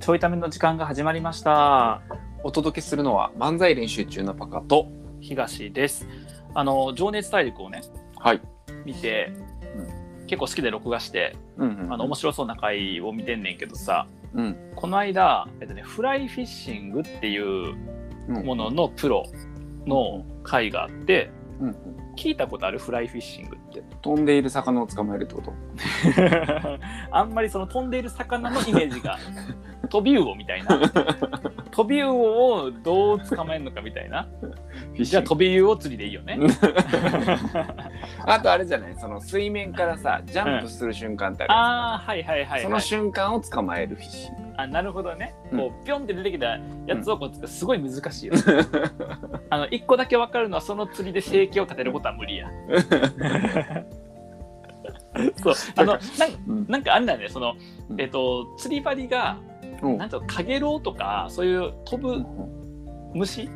ちょいための時間が始まりました。お届けするのは漫才練習中のパカと、東です。あの情熱大陸をねはい。見て、結構好きで録画して、うんうんあの面白そうな回を見てんねんけどさ、うん。この間えっとねフライフィッシングっていううんもののプロの回があって、うんうん聞いたことある？フライフィッシングって。飛んでいる魚を捕まえるってこと？あんまりその飛んでいる魚のイメージが 飛び魚みたいな。飛び魚をどう捕まえるのかみたいな。じゃあ飛び魚を釣りでいいよね。あとあれじゃないその水面からさ、ジャンプする瞬間ってある、ああはいはいはい、はい、その瞬間を捕まえるフィッシング。あなるほどね。うん。こうピョンって出てきたやつをこうすごい難しいよ、あの一個だけ分かるのはその釣りで生計を立てることは無理や。そう。あのなんうん。なんかあんだよね。そのう、ん。えっと釣り針がうん。なんていうのカゲロウとかそういう飛ぶ虫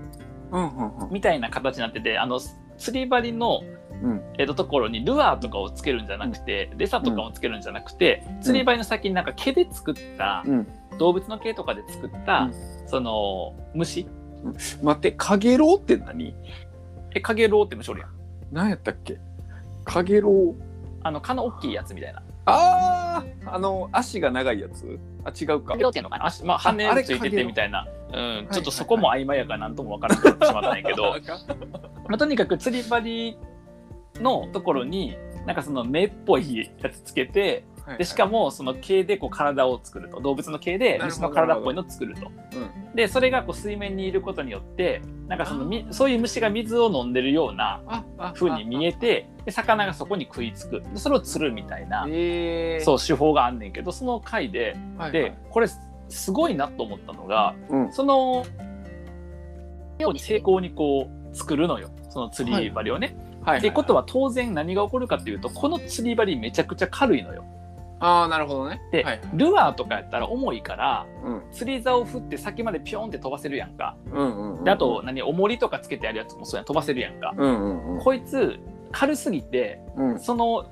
みたいな形になっててあの釣り針の、うん。えっとところにルアーとかをつけるんじゃなくてレサとかをつけるんじゃなくて、釣り針の先になんか毛で作った、うん。動物の毛とかで作った、うん。その虫待って、カゲロウって何？えカゲロウって虫おるやん。何やったっけ？カゲロウ。あの蚊の大きいやつみたいな。あああの、足が長いやつ？あ、違うか。羽ついててみたいな、うんい。ちょっとそこも曖昧やからなんともわからなくなってしまったんやけど、まあ、とにかく釣り針のところになんかその目っぽいやつつけてでしかも、もその毛でこう体を作ると。動物の毛で虫の体っぽいのを作ると。うん、でそれがこう水面にいることによってなんかそのみそういう虫が水を飲んでるようなああ風に見えてで魚がそこに食いつく。でそれを釣るみたいな、えー、そう手法があんねんけどその回ではいはい。でこれすごいなと思ったのがうん。そのように成功にこう作るのよ。その釣り針をね。はい。ってことは当然何が起こるかっていうとこの釣り針めちゃくちゃ軽いのよ。ああなるほどね。で、はい。はいルアーとかやったら重いからうん。釣り竿を振って先までピョンって飛ばせるやんか。うんうんうんであと何重りとかつけてやるやつもそうやん飛ばせるやんか。うんうんうん。こいつ軽すぎてうん。その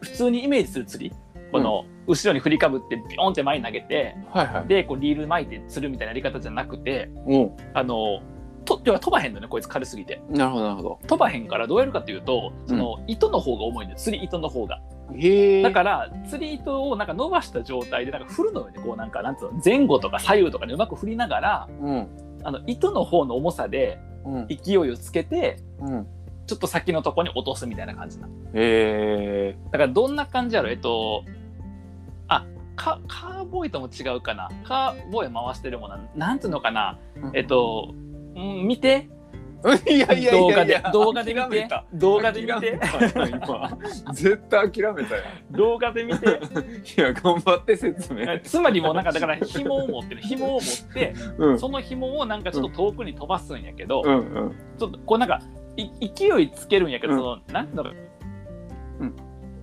普通にイメージする釣りこの後ろに振りかぶってピョンって前に投げてはいはい。でこうリール巻いて釣るみたいなやり方じゃなくてうん。あのと要は飛ばへんのねこいつ軽すぎて。なるほどなるほど。飛ばへんからどうやるかっていうとその糸の方が重いのよ釣り糸の方がだから釣り糸をなんか伸ばした状態でなんか振るのよね。こうなんかなんつうの前後とか左右とかにうまく振りながらうん。あの糸の方の重さでうん。勢いをつけてうん。ちょっと先のとこに落とすみたいな感じなへえだからどんな感じやろ？えっとあカカーボーイとも違うかな。カーボーイ回してるもんななんつうのかな。えっと、うん、見ていやいやいや動画で動画で見て。動画で見て。絶対諦めたよ。動画で見て。いや頑張って説明。つまりもうなんかだから紐を持ってる。紐を持ってうん。その紐をなんかちょっと遠くに飛ばすんやけど、うんうん。ちょっとこうなんかい勢いつけるんやけど、うん。そのなんていう。のかうん。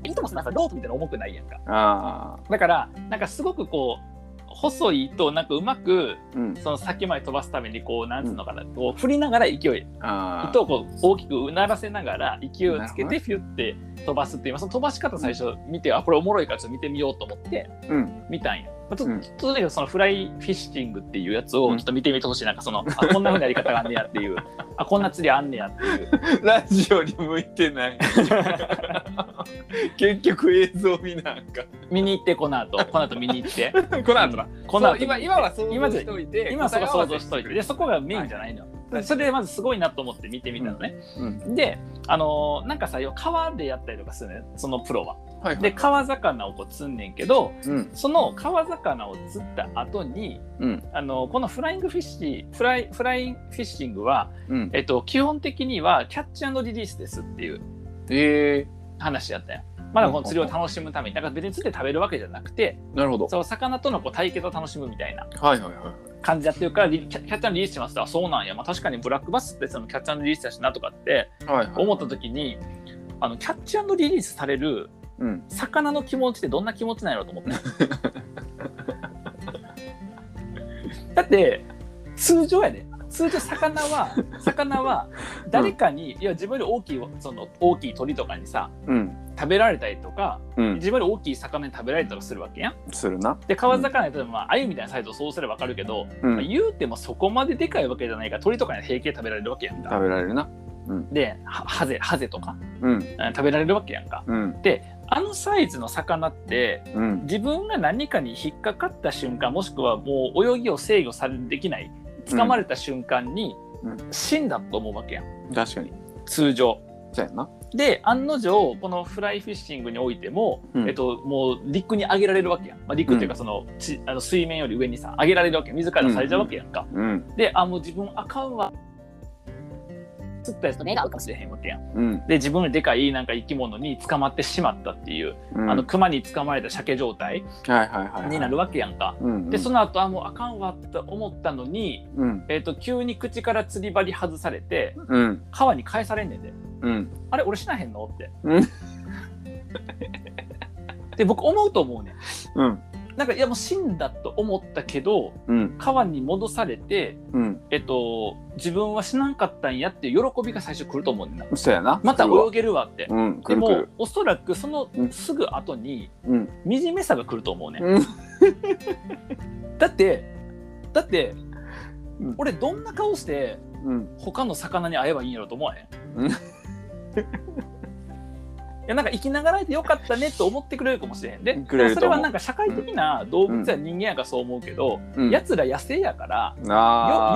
糸もさなんかロープみたいな重くないやんか。あだからなんかすごくこう細い糸をなんかうまくあうん。その先まで飛ばすためにこうなんつうのかな、こう振りながら勢い。あ糸をこう大きくうならせながら勢いをつけてフュッて飛ばすっていう、まあその飛ばし方最初見て、あこれおもろいからちょっと見てみようと思ってうん。見たんや。まあ、ちょっうんととにかくそのフライフィッシングっていうやつをうんちょっと見てみてほしい、なんかその あこんなふうなやり方があんねやっていう。あこんな釣りあんねやっていう。ラジオに向いてない。結局映像見なんか見に行ってこの後。この後見に行って。この後な。この後。今今は想今像しといて今そこ想像しといて。でそこがメインじゃないのよ、はいそれでまずすごいなと思って見てみたのね、うん。であのーなんかさ川でやったりとかするね。そのプロは。はいはい。で川魚をこう釣んねんけどうん。その川魚を釣った後にうん。あのこのフライングフィッシフライフラインフィッシングは、うん。えっと、基本的にはキャッチリリースですっていうえ話やったよ。まだこの釣りを楽しむためにだから別に釣って食べるわけじゃなくてー、なるほど。そう魚とのこう対決を楽しむみたいな。はいはいはい感じやってるからリキャキャッチリリースしますと。あそうなんや、まあ、確かにブラックバスってそのキャッチリリースだしなとかって思った時にあのキャッチリリースされるうん。魚の気持ちってどんな気持ちなんやろうと思って。だって通常やで。通常魚は 魚は誰かに、いや自分より大きいその大きい鳥とかにさうん食べられたりとか、うん。自分より大きい魚に食べられたりするわけやん。するな。で川魚やったらまあ鮎みたいなサイズをそうすればわかるけど、うん。まあ、言うてもそこまででかいわけじゃないから鳥とかに平気で食べられるわけやん食か。べられるな。ではハゼハゼとか、うん。うん食べられるわけやんか。うん。であのサイズの魚ってうん。自分が何かに引っかかった瞬間もしくはもう泳ぎを制御されできない掴まれた瞬間にうん。死んだと思うわけやん。確かに。通常。そうやんな。で案の定このフライフィッシングにおいても、うん。えっと、もう陸に上げられるわけやん、まあ、陸っていうかその,、ちあの水面より上にさ上げられるわけ自らされちゃうわけやんか、うんであもう自分あかんわ。釣ったやつと目が合うかもしれへんわけやん。うん。で自分よりでかいなんか生き物に捕まってしまったっていう、うん。あの熊に捕まれた鮭状態になるわけやんか、うん。でその後あもうあかんわって思ったのに、うん。えっと急に口から釣り針外されてうん。川に返されんねんでうん。あれ俺死なへんの？って。うん。で僕思うと思うねん。うん。なんかいやもう死んだと思ったけどうん。川に戻されて、うん。えっと、自分は死なんかったんやっていう喜びが最初来ると思うねんな。そうやな。また泳げるわって、うん来でもおそらくそのうん。すぐ後にうん。惨めさが来ると思うね、だってだって、うん。俺どんな顔してうん。他の魚に会えばいいんやろと思わへんいやなんか生きながらえてよかったねと思ってくれるかもしれへん。でそれはなんか社会的な動物や人間やからそう思うけど、うん。やつら野生やから、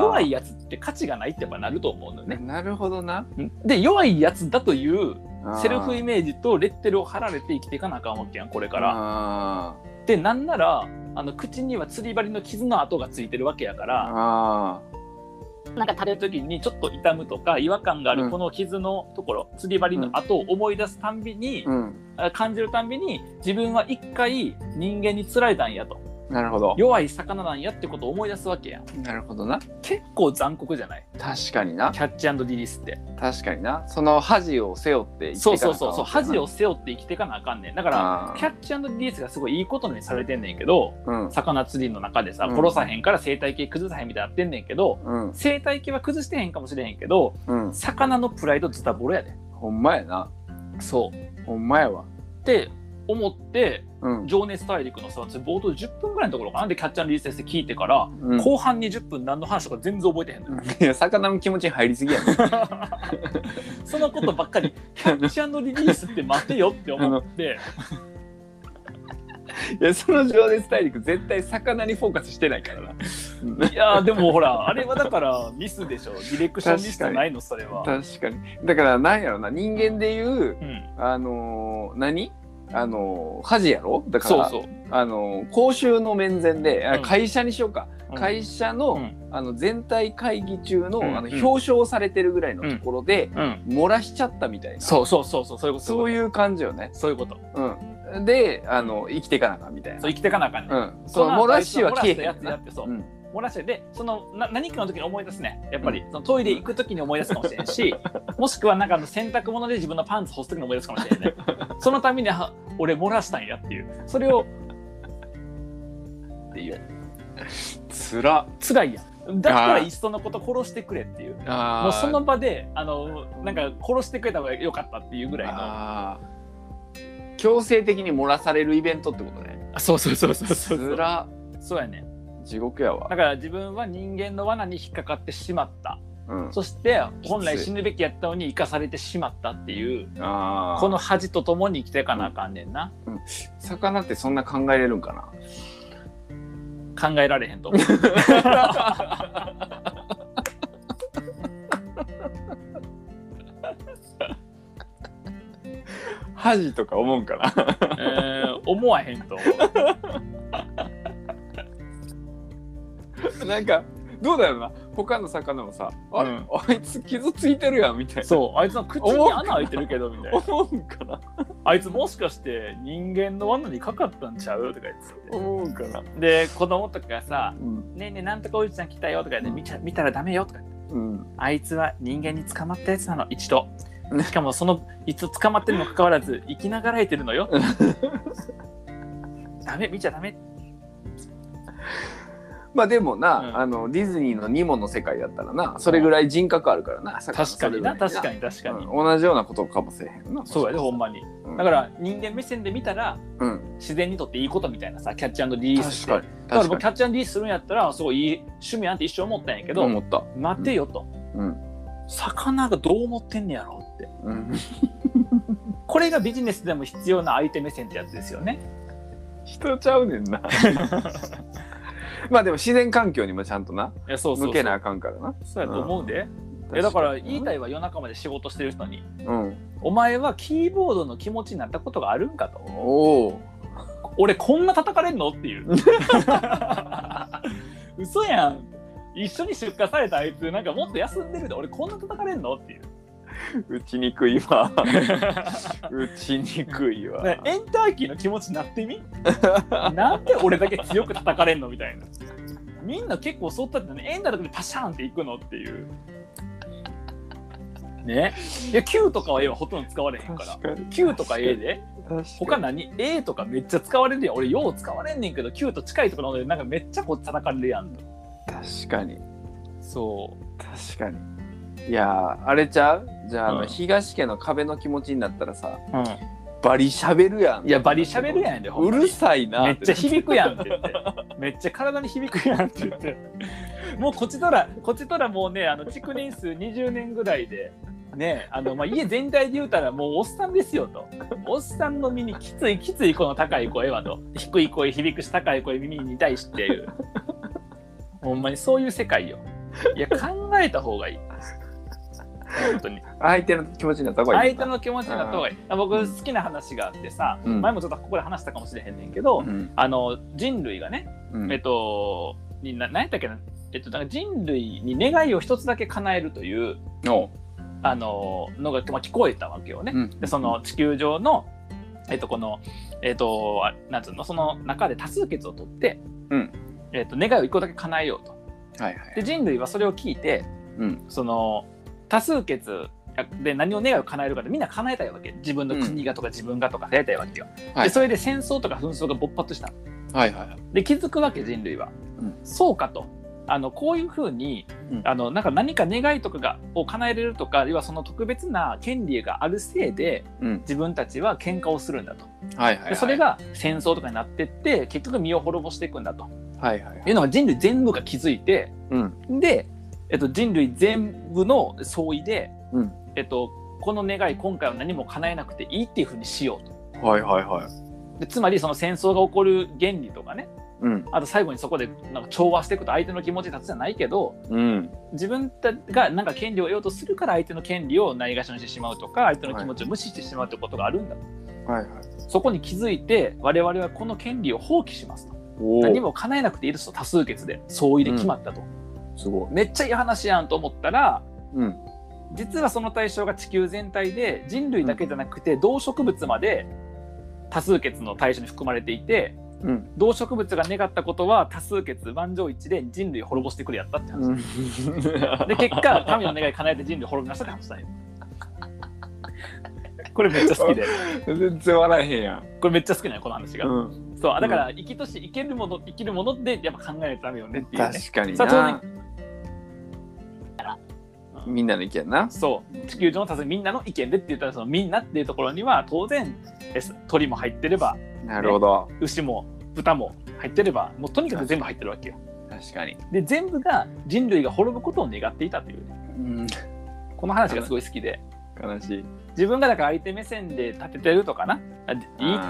弱いやつって価値がないってやっぱなると思うのよね。なるほどな。で弱いやつだというセルフイメージとレッテルを貼られて生きていかなあかんわけやんこれから。あでなんならあの口には釣り針の傷の跡がついてるわけやかーらあなんか食べる時にちょっと痛むとか違和感があうん。るこの傷のところ、釣り針の跡を思い出すたんびに、感じるたんびに自分は一回人間に釣られたんやとなるほど。弱い魚なんやってことを思い出すわけやん。なるほどな。結構残酷じゃない？確かにな。キャッチリリースって。確かにな。その恥を背負って生きてそいうそうそうそう恥を背負って生きていかなあかんねん。だからキャッチリリースがすごいいいことにされてんねんけどうん。魚釣りの中でさうん。殺さへんから生態系崩さへんみたいになってんねんけどうん。生態系は崩してへんかもしれへんけどうん。魚のプライドズタボロやで。ほんまやな。そう。ほんまやわ。って思ってうん。情熱大陸のさ冒頭10分ぐらいのところかな。でキャッチリリースして聞いてからうん。後半20分何の話とか全然覚えてへんの。よいや魚の気持ちに入りすぎやね。そのことばっかりキャッチリリースって待てよって思って。いやその情熱大陸絶対魚にフォーカスしてないからな。いやーでもほらあれはだからミスでしょ。ディレクションミスじゃないのそれは。確かに。だからなんやろな。人間でいううん、あのー何？あのー恥やろ？だからそうそう。あのー公衆の面前であうん。会社にしようか、うん。会社の,、うん。あの全体会議中の,、あのうん。うん表彰されてるぐらいのところで、うん、漏らしちゃったみたいな。そうそうそうそうそういうこと。そうういう感じよね。そういうこと。うん、であの生きていかなあかんみたいな。そう生きていかなあかんね、うん、その漏らしは消えへんやつやってそう、うん漏らしてでそのな何かの時に思い出すね。やっぱり、そのトイレ行く時に思い出すかもしれんし もしくはなんかあの洗濯物で自分のパンツ干す時に思い出すかもしれんね。そのためには俺漏らしたんやっていう。それをっていう。つら。辛いやん。だったらいっそのこと殺してくれっていう。もうその場であのなんか殺してくれた方がよかったっていうぐらいの。強制的に漏らされるイベントってことね。あそうそうそうそうそう。つら。そうやね地獄やわ。だ。から自分は人間の罠に引っかかってしまった。うん、そして本来死ぬべきやったのに生かされてしまったっていうこの恥とともに生きていかなあかんねんな。魚ってそんな考えれるんかな？考えられへんと思う。恥とか思うんかな？えー思わへんと思う なんかどうだろうな他の魚もさ、あれうん。あいつ傷ついてるやんみたいな。そうあいつの口に穴開いてるけどみたいな。思うんかな。あいつもしかして人間の罠にかかったんちゃう？とか言って思うんかな、てで子供とかがさうん「ねえねえなんとかおじちゃん来たよ」とか言って見ちゃ見たらダメよ」とかうん、あいつは人間に捕まったやつなの？一度。しかもそのいつ捕まってるにもかかわらず生きながらえてるのよ。ダメ見ちゃダメまあでもな、うん。あのディズニーのニモの世界だったらなそれぐらい人格あるからな、魚確かにな。確かに確かに、うん。同じようなことかもしれへんな。そうやでほんまに。ううん。だから人間目線で見たらうん。自然にとっていいことみたいなさキャッチリリースして。確かに。だからキャッチリリースするんやったらすごいいい趣味やんって一生思ったんやけど、に思った。待てよと、うん。魚がどう思ってんねやろって。うん。これがビジネスでも必要な相手目線ってやつですよね。人ちゃうねんな まあでも自然環境にもちゃんとな。いやそうそう向けなあかんからな。そうやと思うで、えだから言いたいは夜中まで仕事してる人に。うん。お前はキーボードの気持ちになったことがあるんかと。おお俺こんな叩かれんのっていう。嘘やん。一緒に出荷されたあいつなんかもっと休んでるで。俺こんな叩かれんのっていう 打ちにくいわ。打ちにくいわ。ねエンターキーの気持ちになってみ？なんで俺だけ強く叩かれんのみたいな。みんな結構そうったってねエンターだけでパシャーンっていくのっていう。ね。いや Q とかは A はほとんど使われへんから。確かに。Q とか A で。他何？A とかめっちゃ使われるやん。俺よう使われんねんけど Q と近いところでなんかめっちゃこう叩かれるやん。確かに。そう。確かにいやーあれちゃう？じゃあ,、あのうん。東家の壁の気持ちになったらさうん。バリ喋るやん。いやバリ喋るやんでうるさいなめっちゃ響くやんって言って。めっちゃ体に響くやんって言って。もうこちとらこちとらもうねあの築年数20年ぐらいでねあの、まあ、家全体で言うたらもうおっさんですよと。おっさんの身にきついきついこの高い声はと。低い声響くし高い声耳に対していう。ほんまにそういう世界よ。いや考えた方がいい本当に。相手の気持ちになった方がいい相手の気持ちになった方がいい。僕好きな話があってさ、うん。前もちょっとここで話したかもしれへんねんけど、うん。あの人類がね、うん。えっとにな何やったっけな、えっと、なんか人類に願いを一つだけ叶えるというおあののが、まあ、聞こえたわけよね。うん。でその地球上の、えっと、この、えっと、あなんつうのその中で多数決を取って、うん。えっと、願いを一個だけ叶えようと。はいはい。で人類はそれを聞いてうん。その多数決で何を願いを叶えるかってみんな叶えたいわけ。自分の国がとか自分がとかやりたいわけよ。はい。でそれで戦争とか紛争が勃発した。のはいはい。で気づくわけ人類は、うん。そうかと。あのこういうふうに、うん。あのなんか何か願いとかがを叶えれるとか要はその特別な権利があるせいでうん。自分たちは喧嘩をするんだと。はいはいはい。でそれが戦争とかになってって結局身を滅ぼしていくんだと。はいはい。いうのが人類全部が気づいてうん。で、えっと、人類全部の総意で、うん。えっと、この願い今回は何も叶えなくていいっていうふうにしようと。はいはいはい。でつまりその戦争が起こる原理とかね。うん。あと最後にそこでなんか調和していくと相手の気持ちに立つじゃないけどうん。自分たがなんか権利を得ようとするから相手の権利をないがしろにしてしまうとか相手の気持ちを無視してしまうってことがあるんだ、はいはい。そこに気づいて我々はこの権利を放棄しますと。お何も叶えなくていいですと多数決で総意で決まったと、すごい。めっちゃいい話やんと思ったらうん。実はその対象が地球全体で人類だけじゃなくて動植物まで多数決の対象に含まれていてうん。動植物が願ったことは多数決満場一致で人類を滅ぼしてくれやったって話、で結果神の願い叶えて人類を滅びましたって話だよこれめっちゃ好きで。全然笑えへんやん。これめっちゃ好きなのこの話が、うん。そうだから生きとし生けるもの生きるものでやっぱ考えないとダメよねっていうね。確かになみんなの意見な。そう。地球上の多数みんなの意見でって言ったらそのみんなっていうところには当然え鳥も入ってればなるほど。牛も豚も入ってればもうとにかく全部入ってるわけよ。確かに。で全部が人類が滅ぶことを願っていたというね。うん。この話がすごい好きで。悲しい。自分がだから相手目線で立ててるとかな。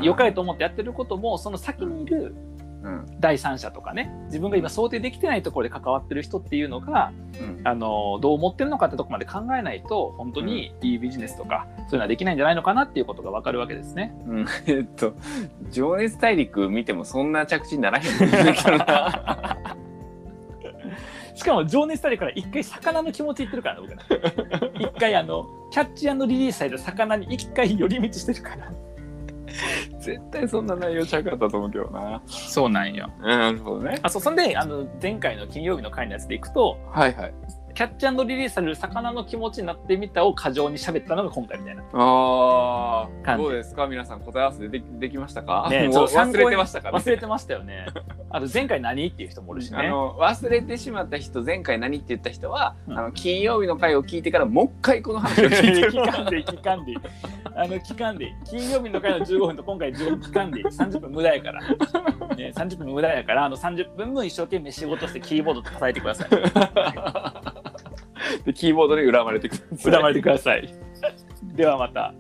良かれと思ってやってることもその先にいるうん第三者とかね自分が今想定できてないところで関わってる人っていうのがうん。あのどう思ってるのかってとこまで考えないと本当にいいビジネスとかそういうのはできないんじゃないのかなっていうことが分かるわけですね。うん。えっと「情熱大陸」見てもそんな着地にならへん しかも情熱大陸から一回魚の気持ち言ってるからね僕ね一回あのキャッチリリースされた魚に一回寄り道してるから 絶対そんな内容ちゃうかったと思うけどな。そうなんよ。なるほどね。あそうそんであの前回の金曜日の回のやつでいくとはいはいキャッチリリースされる魚の気持ちになってみたを過剰に喋ったのが今回みたいな。ああ感じ。どうですか？皆さん答え合わせできできましたか、ね もう忘れてましたかね。忘れてましたよね。あと前回何っていう人もおるしね。あの忘れてしまった人前回何って言った人は、うん。あの金曜日の回を聞いてからもう一回この話を聞いて。る期間で期間であの期間で金曜日の回の15分と今回15分期間で30分無駄やから、ね、30分無駄やからあの30分分一生懸命仕事してキーボード叩いてください でキーボードで恨まれてくる恨まれてください。ではまた。